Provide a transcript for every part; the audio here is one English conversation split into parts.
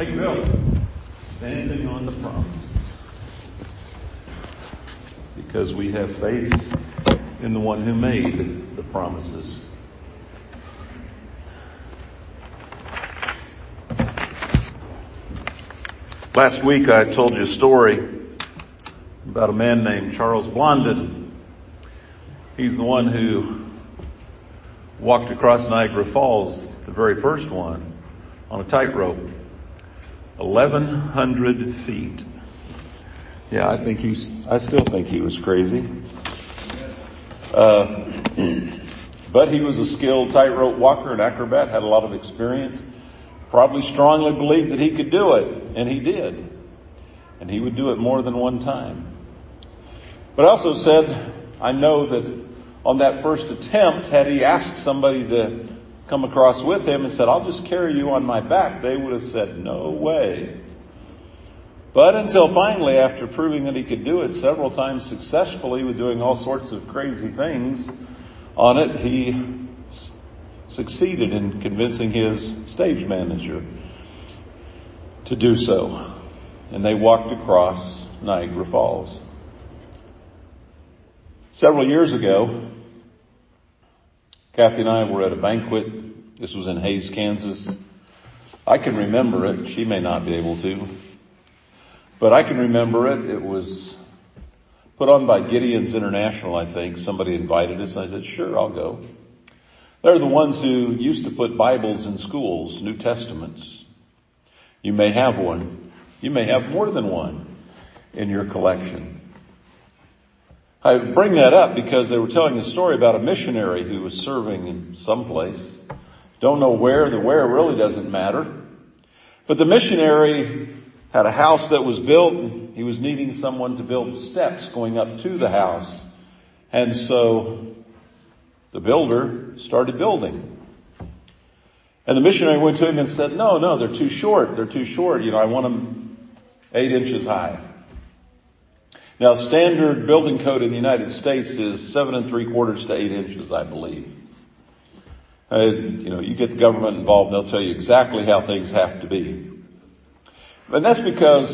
Thank you, Bill. Standing on the promises. Because we have faith in the one who made the promises. Last week I told you a story about a man named Charles Blondin. He's the one who walked across Niagara Falls, the very first one, on a tightrope. 1,100 feet. Yeah, I think he's, I still think he was crazy. Uh, but he was a skilled tightrope walker and acrobat, had a lot of experience, probably strongly believed that he could do it, and he did. And he would do it more than one time. But also said, I know that on that first attempt, had he asked somebody to come across with him and said, I'll just carry you on my back, they would have said, no way. But until finally, after proving that he could do it several times successfully with doing all sorts of crazy things on it, he succeeded in convincing his stage manager to do so. And they walked across Niagara Falls. Several years ago, Kathy and I were at a banquet. This was in Hays, Kansas. I can remember it. She may not be able to. But I can remember it. It was put on by Gideons International, I think. Somebody invited us and I said, sure, I'll go. They're the ones who used to put Bibles in schools, New Testaments. You may have one. You may have more than one in your collection. I bring that up because they were telling a story about a missionary who was serving in some place. Don't know where. The where really doesn't matter. But the missionary had a house that was built. And he was needing someone to build steps going up to the house. And so the builder started building. And the missionary went to him and said, no, no, they're too short. They're too short. You know, I want them eight inches high. Now, standard building code in the United States is seven and three quarters to eight inches, I believe. Uh, you know, you get the government involved, they'll tell you exactly how things have to be. And that's because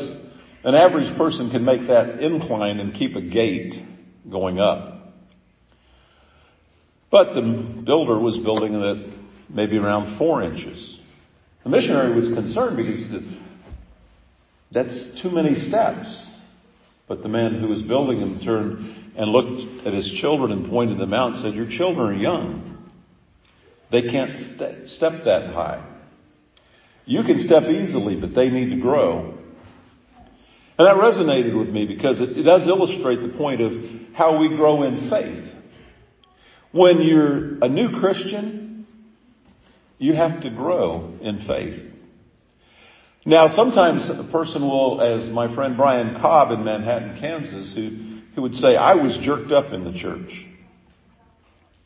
an average person can make that incline and keep a gait going up. But the builder was building it maybe around four inches. The missionary was concerned because that's too many steps. But the man who was building him turned and looked at his children and pointed them out and said, Your children are young. They can't st- step that high. You can step easily, but they need to grow. And that resonated with me because it, it does illustrate the point of how we grow in faith. When you're a new Christian, you have to grow in faith. Now, sometimes a person will, as my friend Brian Cobb in Manhattan, Kansas, who, who would say, I was jerked up in the church.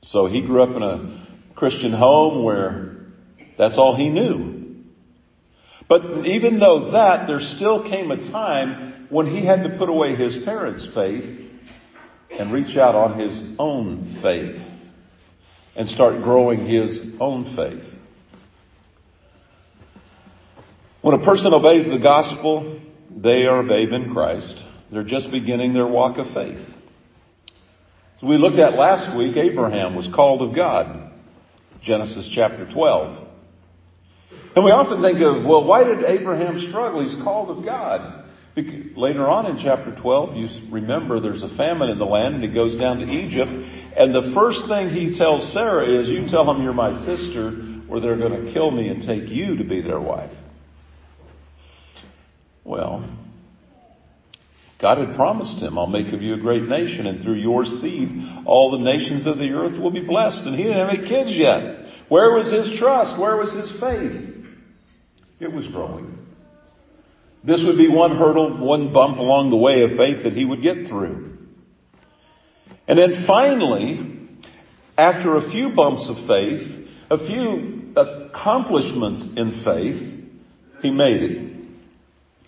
So he grew up in a Christian home where that's all he knew. But even though that, there still came a time when he had to put away his parents' faith and reach out on his own faith and start growing his own faith. When a person obeys the gospel, they are a babe in Christ. They're just beginning their walk of faith. We looked at last week, Abraham was called of God. Genesis chapter 12. And we often think of, well, why did Abraham struggle? He's called of God. Later on in chapter 12, you remember there's a famine in the land and he goes down to Egypt. And the first thing he tells Sarah is, you tell them you're my sister or they're going to kill me and take you to be their wife. Well, God had promised him, I'll make of you a great nation, and through your seed, all the nations of the earth will be blessed. And he didn't have any kids yet. Where was his trust? Where was his faith? It was growing. This would be one hurdle, one bump along the way of faith that he would get through. And then finally, after a few bumps of faith, a few accomplishments in faith, he made it.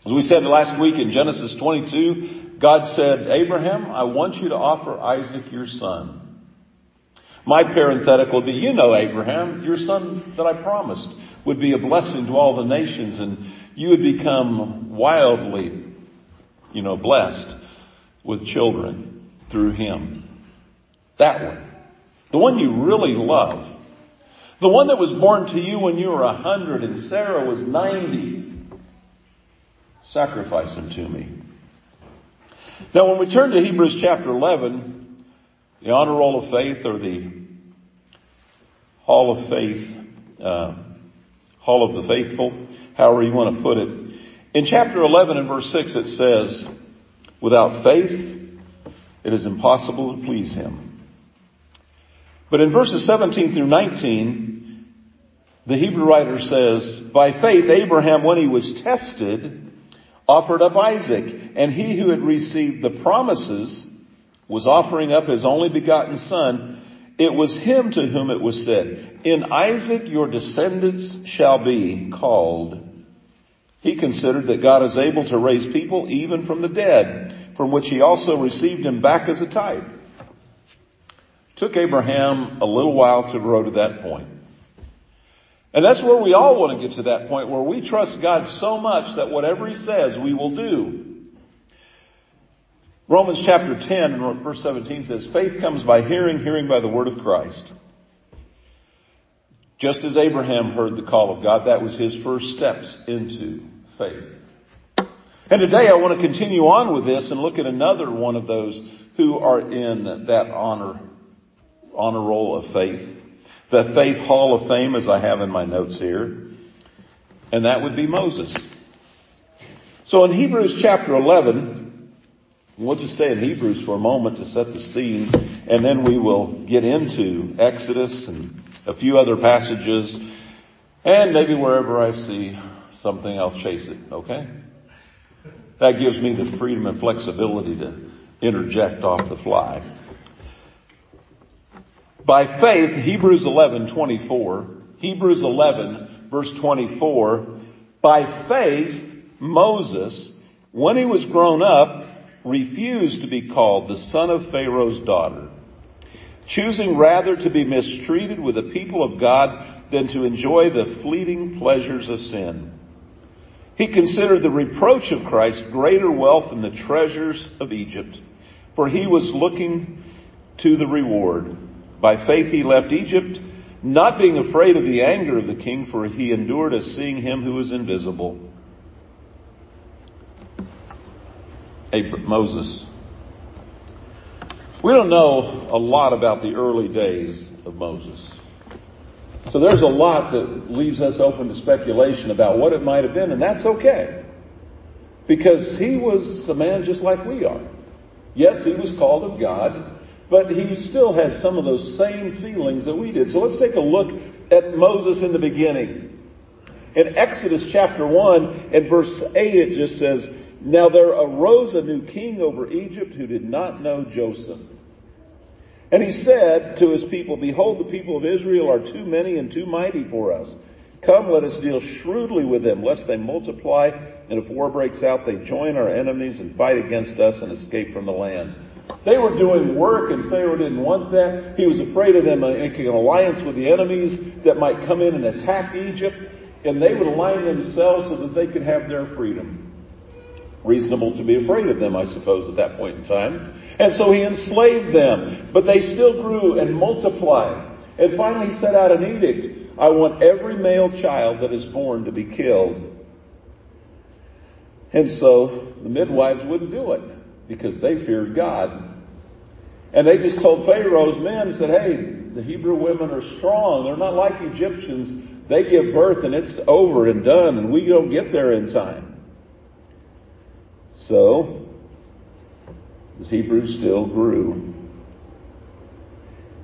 As we said last week in Genesis 22, God said, Abraham, I want you to offer Isaac your son. My parenthetical would be, you know, Abraham, your son that I promised would be a blessing to all the nations and you would become wildly, you know, blessed with children through him. That one. The one you really love. The one that was born to you when you were a hundred and Sarah was ninety. Sacrifice him to me. Now when we turn to Hebrews chapter 11, the honor roll of faith or the hall of faith, uh, hall of the faithful, however you want to put it. In chapter 11 and verse 6 it says, without faith it is impossible to please him. But in verses 17 through 19, the Hebrew writer says, by faith Abraham when he was tested offered up Isaac and he who had received the promises was offering up his only begotten son. It was him to whom it was said, in Isaac your descendants shall be called. He considered that God is able to raise people even from the dead, from which he also received him back as a type. Took Abraham a little while to grow to that point. And that's where we all want to get to that point where we trust God so much that whatever He says we will do. Romans chapter 10 and verse 17 says, faith comes by hearing, hearing by the word of Christ. Just as Abraham heard the call of God, that was his first steps into faith. And today I want to continue on with this and look at another one of those who are in that honor, honor roll of faith. The faith hall of fame as I have in my notes here. And that would be Moses. So in Hebrews chapter 11, we'll just stay in Hebrews for a moment to set the scene and then we will get into Exodus and a few other passages and maybe wherever I see something, I'll chase it, okay? That gives me the freedom and flexibility to interject off the fly. By faith, Hebrews 11, 24, Hebrews 11, verse 24, by faith, Moses, when he was grown up, refused to be called the son of Pharaoh's daughter, choosing rather to be mistreated with the people of God than to enjoy the fleeting pleasures of sin. He considered the reproach of Christ greater wealth than the treasures of Egypt, for he was looking to the reward. By faith he left Egypt, not being afraid of the anger of the king, for he endured as seeing him who is invisible. Moses. We don't know a lot about the early days of Moses. So there's a lot that leaves us open to speculation about what it might have been, and that's okay. Because he was a man just like we are. Yes, he was called of God, but he still had some of those same feelings that we did. So let's take a look at Moses in the beginning. In Exodus chapter 1 and verse 8 it just says, Now there arose a new king over Egypt who did not know Joseph. And he said to his people, Behold, the people of Israel are too many and too mighty for us. Come, let us deal shrewdly with them, lest they multiply, and if war breaks out, they join our enemies and fight against us and escape from the land. They were doing work, and Pharaoh didn't want that. He was afraid of them uh, making an alliance with the enemies that might come in and attack Egypt, and they would align themselves so that they could have their freedom. Reasonable to be afraid of them, I suppose, at that point in time. And so he enslaved them, but they still grew and multiplied. And finally he set out an edict. I want every male child that is born to be killed. And so the midwives wouldn't do it because they feared God. And they just told Pharaoh's men, said, hey, the Hebrew women are strong. They're not like Egyptians. They give birth and it's over and done and we don't get there in time. So the Hebrews still grew.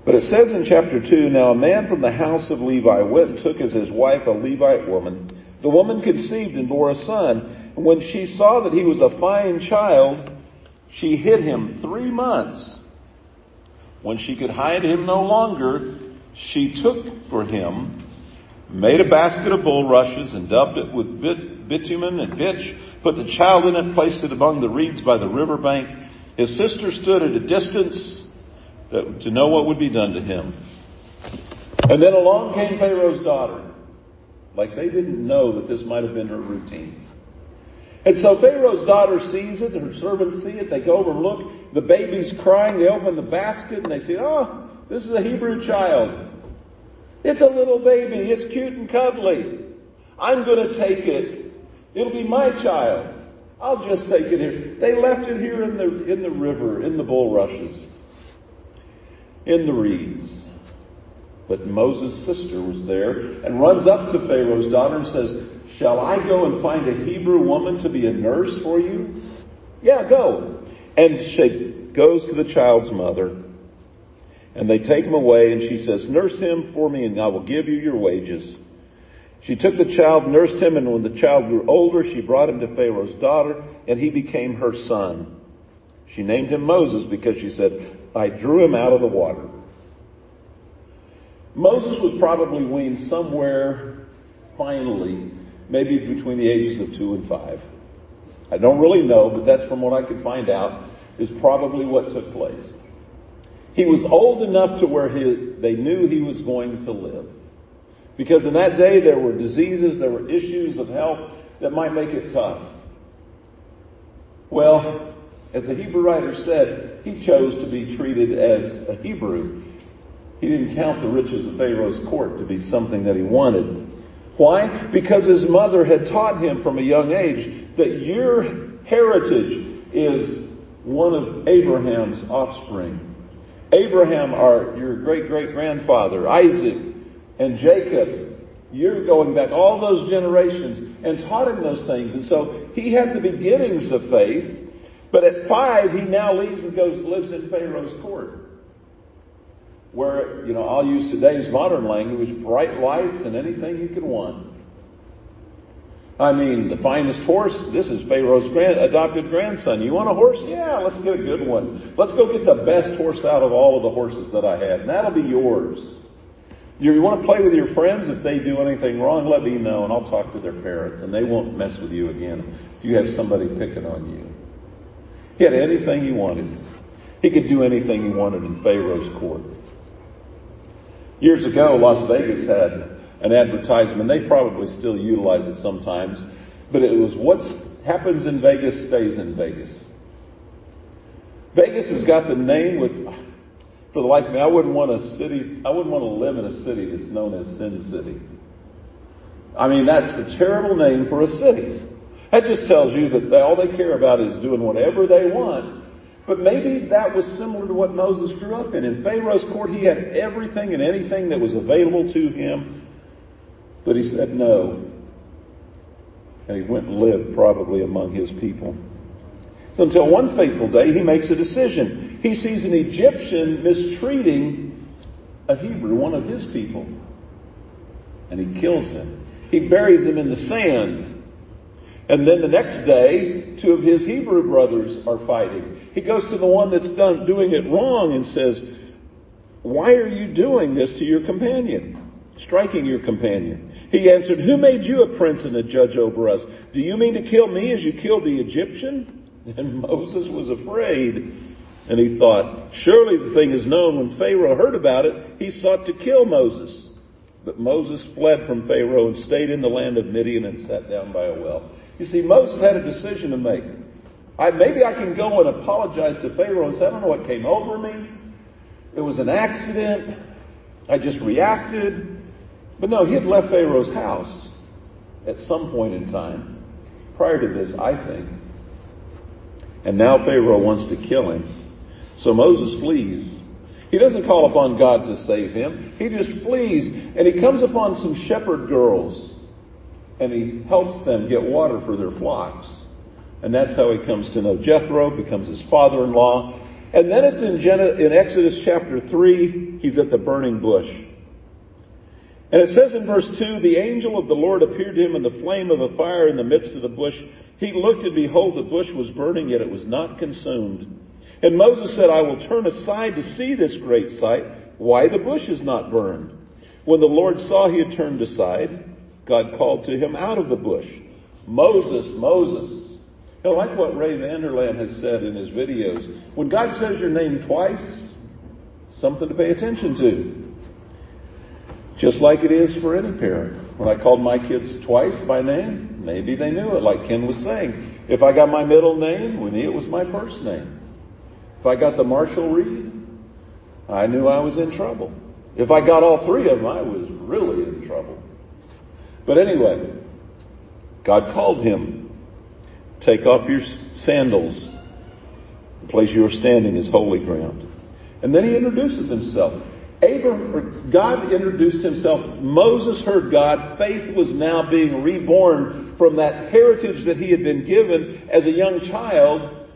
But it says in chapter 2, Now a man from the house of Levi went and took as his wife a Levite woman. The woman conceived and bore a son. And when she saw that he was a fine child, she hid him three months. When she could hide him no longer, she took for him, made a basket of bulrushes and dubbed it with bitumen and pitch, put the child in it, placed it among the reeds by the river bank, his sister stood at a distance to know what would be done to him. And then along came Pharaoh's daughter. Like they didn't know that this might have been her routine. And so Pharaoh's daughter sees it, her servants see it, they go over and look. The baby's crying, they open the basket and they say, oh, this is a Hebrew child. It's a little baby, it's cute and cuddly. I'm going to take it. It'll be my child. I'll just take it here. They left it here in the, in the river, in the bulrushes, in the reeds. But Moses' sister was there and runs up to Pharaoh's daughter and says, Shall I go and find a Hebrew woman to be a nurse for you? Yeah, go. And she goes to the child's mother. And they take him away and she says, Nurse him for me and I will give you your wages. She took the child, nursed him, and when the child grew older, she brought him to Pharaoh's daughter, and he became her son. She named him Moses because she said, I drew him out of the water. Moses was probably weaned somewhere finally maybe between the ages of two and five. I don't really know, but that's from what I could find out, is probably what took place. He was old enough to where he, they knew he was going to live. Because in that day there were diseases, there were issues of health that might make it tough. Well, as the Hebrew writer said, he chose to be treated as a Hebrew. He didn't count the riches of Pharaoh's court to be something that he wanted. Why? Because his mother had taught him from a young age that your heritage is one of Abraham's offspring. Abraham, our, your great great grandfather, Isaac, and Jacob, you're going back all those generations and taught him those things. And so he had the beginnings of faith, but at five, he now leaves and goes, lives in Pharaoh's court where, you know, I'll use today's modern language, bright lights and anything you could want. I mean, the finest horse, this is Pharaoh's grand, adopted grandson. You want a horse? Yeah, let's get a good one. Let's go get the best horse out of all of the horses that I have, and that'll be yours. You want to play with your friends? If they do anything wrong, let me know, and I'll talk to their parents, and they won't mess with you again if you have somebody picking on you. He had anything he wanted. He could do anything he wanted in Pharaoh's court. Years ago, Las Vegas had an advertisement. They probably still utilize it sometimes, but it was what happens in Vegas stays in Vegas. Vegas has got the name with, for the life of me, I wouldn't want a city, I wouldn't want to live in a city that's known as Sin City. I mean, that's a terrible name for a city. That just tells you that they, all they care about is doing whatever they want but maybe that was similar to what Moses grew up in. In Pharaoh's court, he had everything and anything that was available to him, but he said no. And he went and lived probably among his people. So until one fateful day, he makes a decision. He sees an Egyptian mistreating a Hebrew, one of his people, and he kills him. He buries him in the sand. And then the next day, two of his Hebrew brothers are fighting. He goes to the one that's done doing it wrong and says, Why are you doing this to your companion? Striking your companion. He answered, Who made you a prince and a judge over us? Do you mean to kill me as you killed the Egyptian? And Moses was afraid. And he thought, Surely the thing is known. When Pharaoh heard about it, he sought to kill Moses. But Moses fled from Pharaoh and stayed in the land of Midian and sat down by a well. You see, Moses had a decision to make. I, maybe I can go and apologize to Pharaoh and say, I don't know what came over me. It was an accident. I just reacted. But no, he had left Pharaoh's house at some point in time. Prior to this, I think. And now Pharaoh wants to kill him. So Moses flees. He doesn't call upon God to save him. He just flees. And he comes upon some shepherd girls and he helps them get water for their flocks. And that's how he comes to know Jethro, becomes his father-in-law. And then it's in, Gen- in Exodus chapter 3, he's at the burning bush. And it says in verse 2, the angel of the Lord appeared to him in the flame of a fire in the midst of the bush. He looked and behold, the bush was burning, yet it was not consumed. And Moses said, I will turn aside to see this great sight, why the bush is not burned. When the Lord saw he had turned aside, God called to him out of the bush, Moses, Moses. Oh, you know, like what Ray Vander Laan has said in his videos, when God says your name twice, something to pay attention to. Just like it is for any parent. When I called my kids twice by name, maybe they knew it, like Ken was saying. If I got my middle name, we knew it was my first name. If I got the Marshall Reed, I knew I was in trouble. If I got all three of them, I was really in trouble. But anyway, God called him. Take off your sandals. The place you are standing is holy ground. And then he introduces himself. Abraham, God introduced himself. Moses heard God. Faith was now being reborn from that heritage that he had been given as a young child.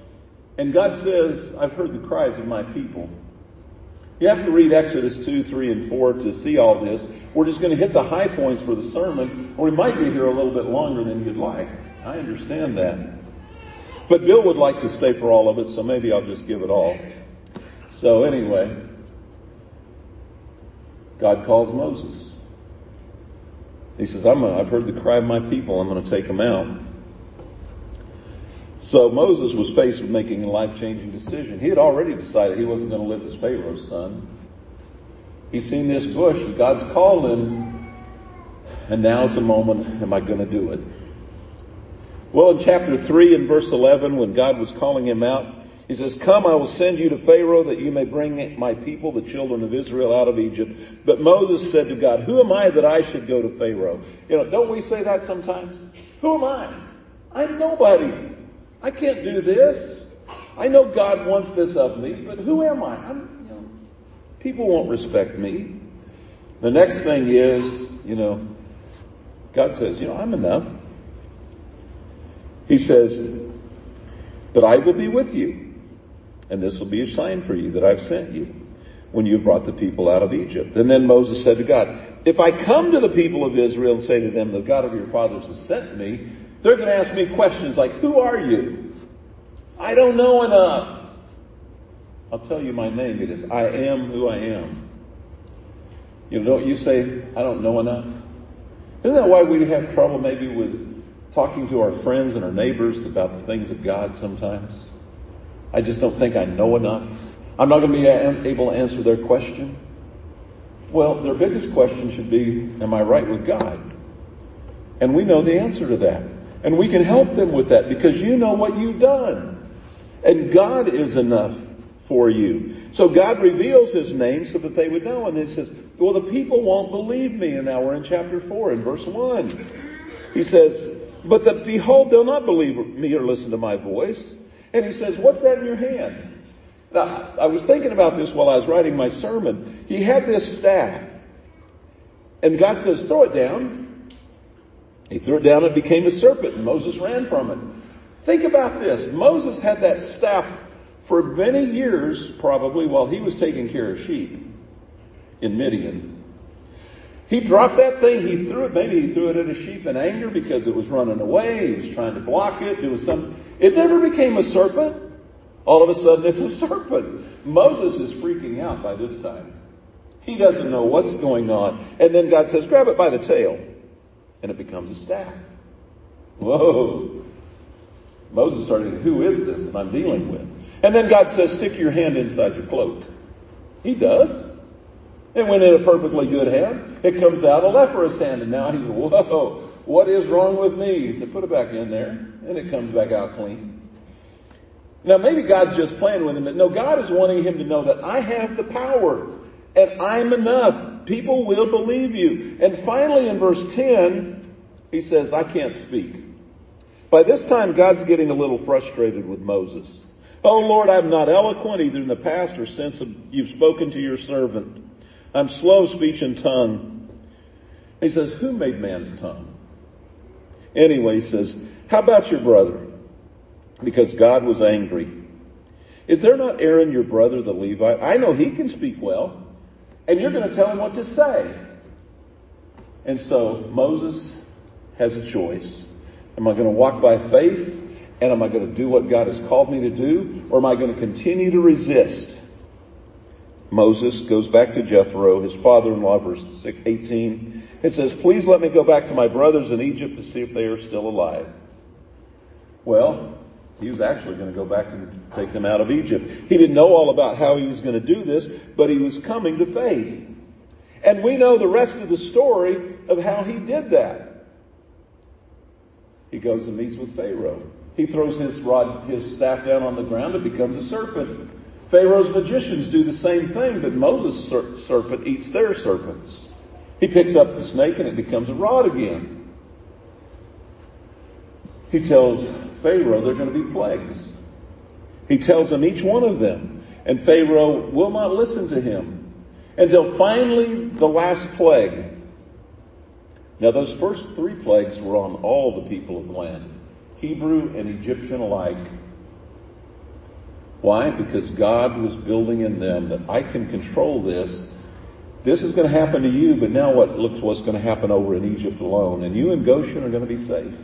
And God says, I've heard the cries of my people. You have to read Exodus 2, 3, and 4 to see all this. We're just going to hit the high points for the sermon, or we might be here a little bit longer than you'd like. I understand that. But Bill would like to stay for all of it, so maybe I'll just give it all. So anyway, God calls Moses. He says, i have heard the cry of my people. I'm going to take them out. So Moses was faced with making a life-changing decision. He had already decided he wasn't going to live as Pharaoh's son. He's seen this bush, God's called him, and now it's a moment, am I going to do it? Well, in chapter 3 and verse 11, when God was calling him out, he says, Come, I will send you to Pharaoh that you may bring my people, the children of Israel, out of Egypt. But Moses said to God, Who am I that I should go to Pharaoh? You know, don't we say that sometimes? Who am I? I'm nobody. I can't do this. I know God wants this of me, but who am I? You know, people won't respect me. The next thing is, you know, God says, you know, I'm enough. He says, but I will be with you, and this will be a sign for you that I've sent you when you brought the people out of Egypt. And then Moses said to God, if I come to the people of Israel and say to them, the God of your fathers has sent me, they're going to ask me questions like, Who are you? I don't know enough. I'll tell you my name. It is I am who I am. You know, don't you say, I don't know enough? Isn't that why we have trouble maybe with talking to our friends and our neighbors about the things of God sometimes? I just don't think I know enough. I'm not going to be able to answer their question. Well, their biggest question should be, Am I right with God? And we know the answer to that. And we can help them with that because you know what you've done. And God is enough for you. So God reveals his name so that they would know. And he says, well, the people won't believe me. And now we're in chapter 4 in verse 1. He says, but the, behold, they'll not believe me or listen to my voice. And he says, what's that in your hand? Now, I was thinking about this while I was writing my sermon. He had this staff. And God says, throw it down. He threw it down and it became a serpent, and Moses ran from it. Think about this. Moses had that staff for many years, probably, while he was taking care of sheep in Midian. He dropped that thing, he threw it, maybe he threw it at a sheep in anger because it was running away, he was trying to block it, it was some, it never became a serpent. All of a sudden it's a serpent. Moses is freaking out by this time. He doesn't know what's going on. And then God says, grab it by the tail and it becomes a staff. Whoa. Moses started, who is this that I'm dealing with? And then God says, stick your hand inside your cloak. He does. And when in a perfectly good hand, it comes out a leprous hand. And now he's, whoa, what is wrong with me? He said, put it back in there. And it comes back out clean. Now maybe God's just playing with him, but no, God is wanting him to know that I have the power and I'm enough. People will believe you. And finally in verse 10, he says, I can't speak. By this time, God's getting a little frustrated with Moses. Oh Lord, I'm not eloquent either in the past or since you've spoken to your servant. I'm slow of speech and tongue. He says, who made man's tongue? Anyway, he says, how about your brother? Because God was angry. Is there not Aaron, your brother, the Levite? I know he can speak well. And you're going to tell him what to say. And so Moses has a choice. Am I going to walk by faith? And am I going to do what God has called me to do? Or am I going to continue to resist? Moses goes back to Jethro, his father-in-law, verse 18. It says, please let me go back to my brothers in Egypt to see if they are still alive. Well, he was actually going to go back and take them out of Egypt. He didn't know all about how he was going to do this, but he was coming to faith. And we know the rest of the story of how he did that. He goes and meets with Pharaoh. He throws his rod, his staff down on the ground, it becomes a serpent. Pharaoh's magicians do the same thing, but Moses' serpent eats their serpents. He picks up the snake and it becomes a rod again. He tells Pharaoh there are going to be plagues. He tells them each one of them. And Pharaoh will not listen to him until finally the last plague. Now, those first three plagues were on all the people of the land, Hebrew and Egyptian alike. Why? Because God was building in them that I can control this. This is going to happen to you, but now what looks what's going to happen over in Egypt alone, and you and Goshen are going to be safe.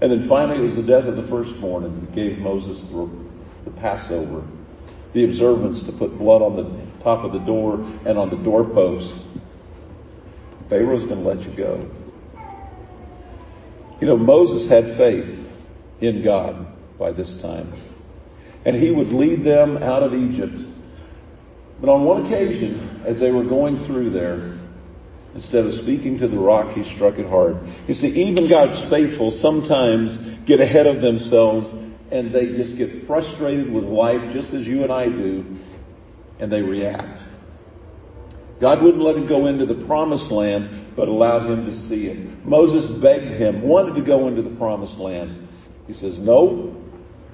And then finally, it was the death of the firstborn, and gave Moses the, the Passover, the observance to put blood on the top of the door and on the doorpost. Pharaoh's going to let you go. You know, Moses had faith in God by this time, and he would lead them out of Egypt. But on one occasion, as they were going through there, Instead of speaking to the rock, he struck it hard. You see, even God's faithful sometimes get ahead of themselves and they just get frustrated with life just as you and I do and they react. God wouldn't let him go into the promised land, but allowed him to see it. Moses begged him, wanted to go into the promised land. He says, no,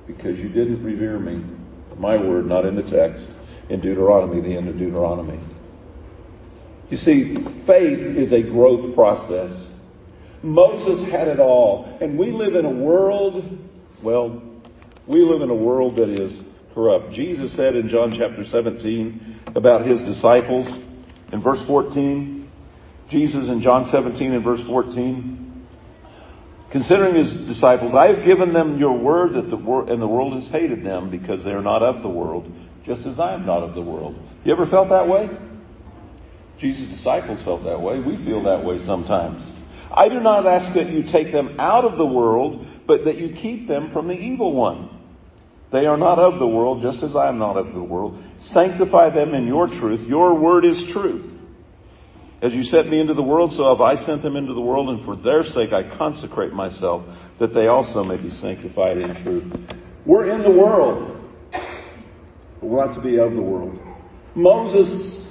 because you didn't revere me. My word, not in the text. In Deuteronomy, the end of Deuteronomy. You see, faith is a growth process. Moses had it all. And we live in a world, well, we live in a world that is corrupt. Jesus said in John chapter 17 about his disciples in verse 14, Jesus in John 17 and verse 14, considering his disciples, I have given them your word that the wor- and the world has hated them because they are not of the world, just as I am not of the world. You ever felt that way? Jesus' disciples felt that way. We feel that way sometimes. I do not ask that you take them out of the world, but that you keep them from the evil one. They are not of the world, just as I am not of the world. Sanctify them in your truth. Your word is truth. As you sent me into the world, so have I sent them into the world, and for their sake I consecrate myself, that they also may be sanctified in truth. We're in the world, but we're not to be of the world. Moses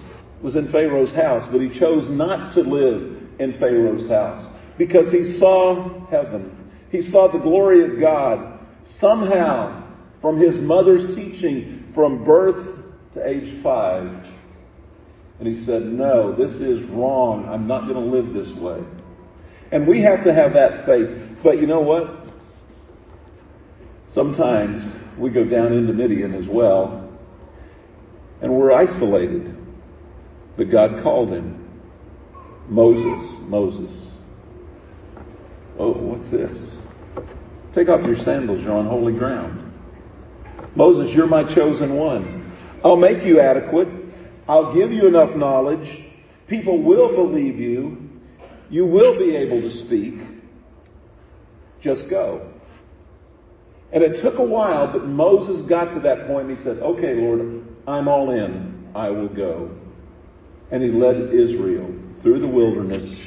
was in Pharaoh's house, but he chose not to live in Pharaoh's house because he saw heaven. He saw the glory of God somehow from his mother's teaching from birth to age five. And he said, no, this is wrong. I'm not going to live this way. And we have to have that faith. But you know what? Sometimes we go down into Midian as well, and we're isolated. But God called him Moses, Moses. Oh, what's this? Take off your sandals, you're on holy ground. Moses, you're my chosen one. I'll make you adequate. I'll give you enough knowledge. People will believe you. You will be able to speak. Just go. And it took a while, but Moses got to that point and he said, Okay, Lord, I'm all in. I will go and he led Israel through the wilderness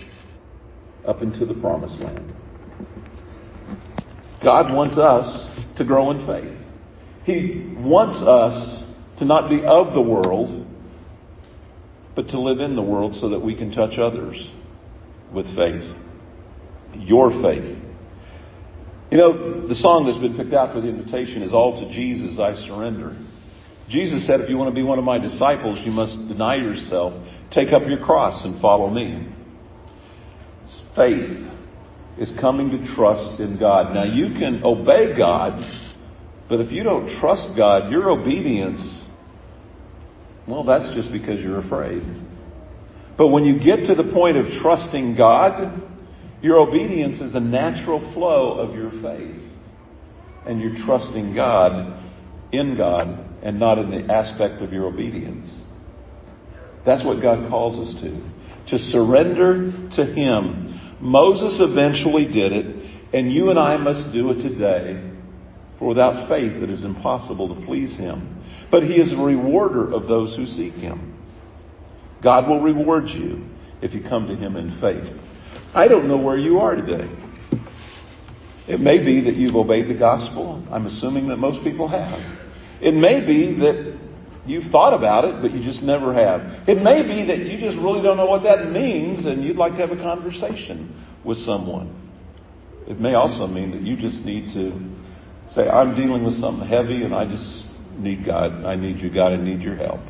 up into the promised land. God wants us to grow in faith. He wants us to not be of the world, but to live in the world so that we can touch others with faith. Your faith. You know, the song that's been picked out for the invitation is All to Jesus I Surrender. Jesus said, if you want to be one of my disciples, you must deny yourself, take up your cross, and follow me. Faith is coming to trust in God. Now, you can obey God, but if you don't trust God, your obedience, well, that's just because you're afraid. But when you get to the point of trusting God, your obedience is a natural flow of your faith. And you're trusting God in God and not in the aspect of your obedience. That's what God calls us to. To surrender to Him. Moses eventually did it, and you and I must do it today. For without faith it is impossible to please Him. But He is a rewarder of those who seek Him. God will reward you if you come to Him in faith. I don't know where you are today. It may be that you've obeyed the gospel. I'm assuming that most people have. It may be that you've thought about it, but you just never have. It may be that you just really don't know what that means and you'd like to have a conversation with someone. It may also mean that you just need to say, I'm dealing with something heavy and I just need God. I need you, God. I need your help.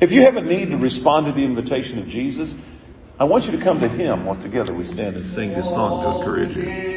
If you have a need to respond to the invitation of Jesus, I want you to come to Him while together we stand and sing this song to encourage you.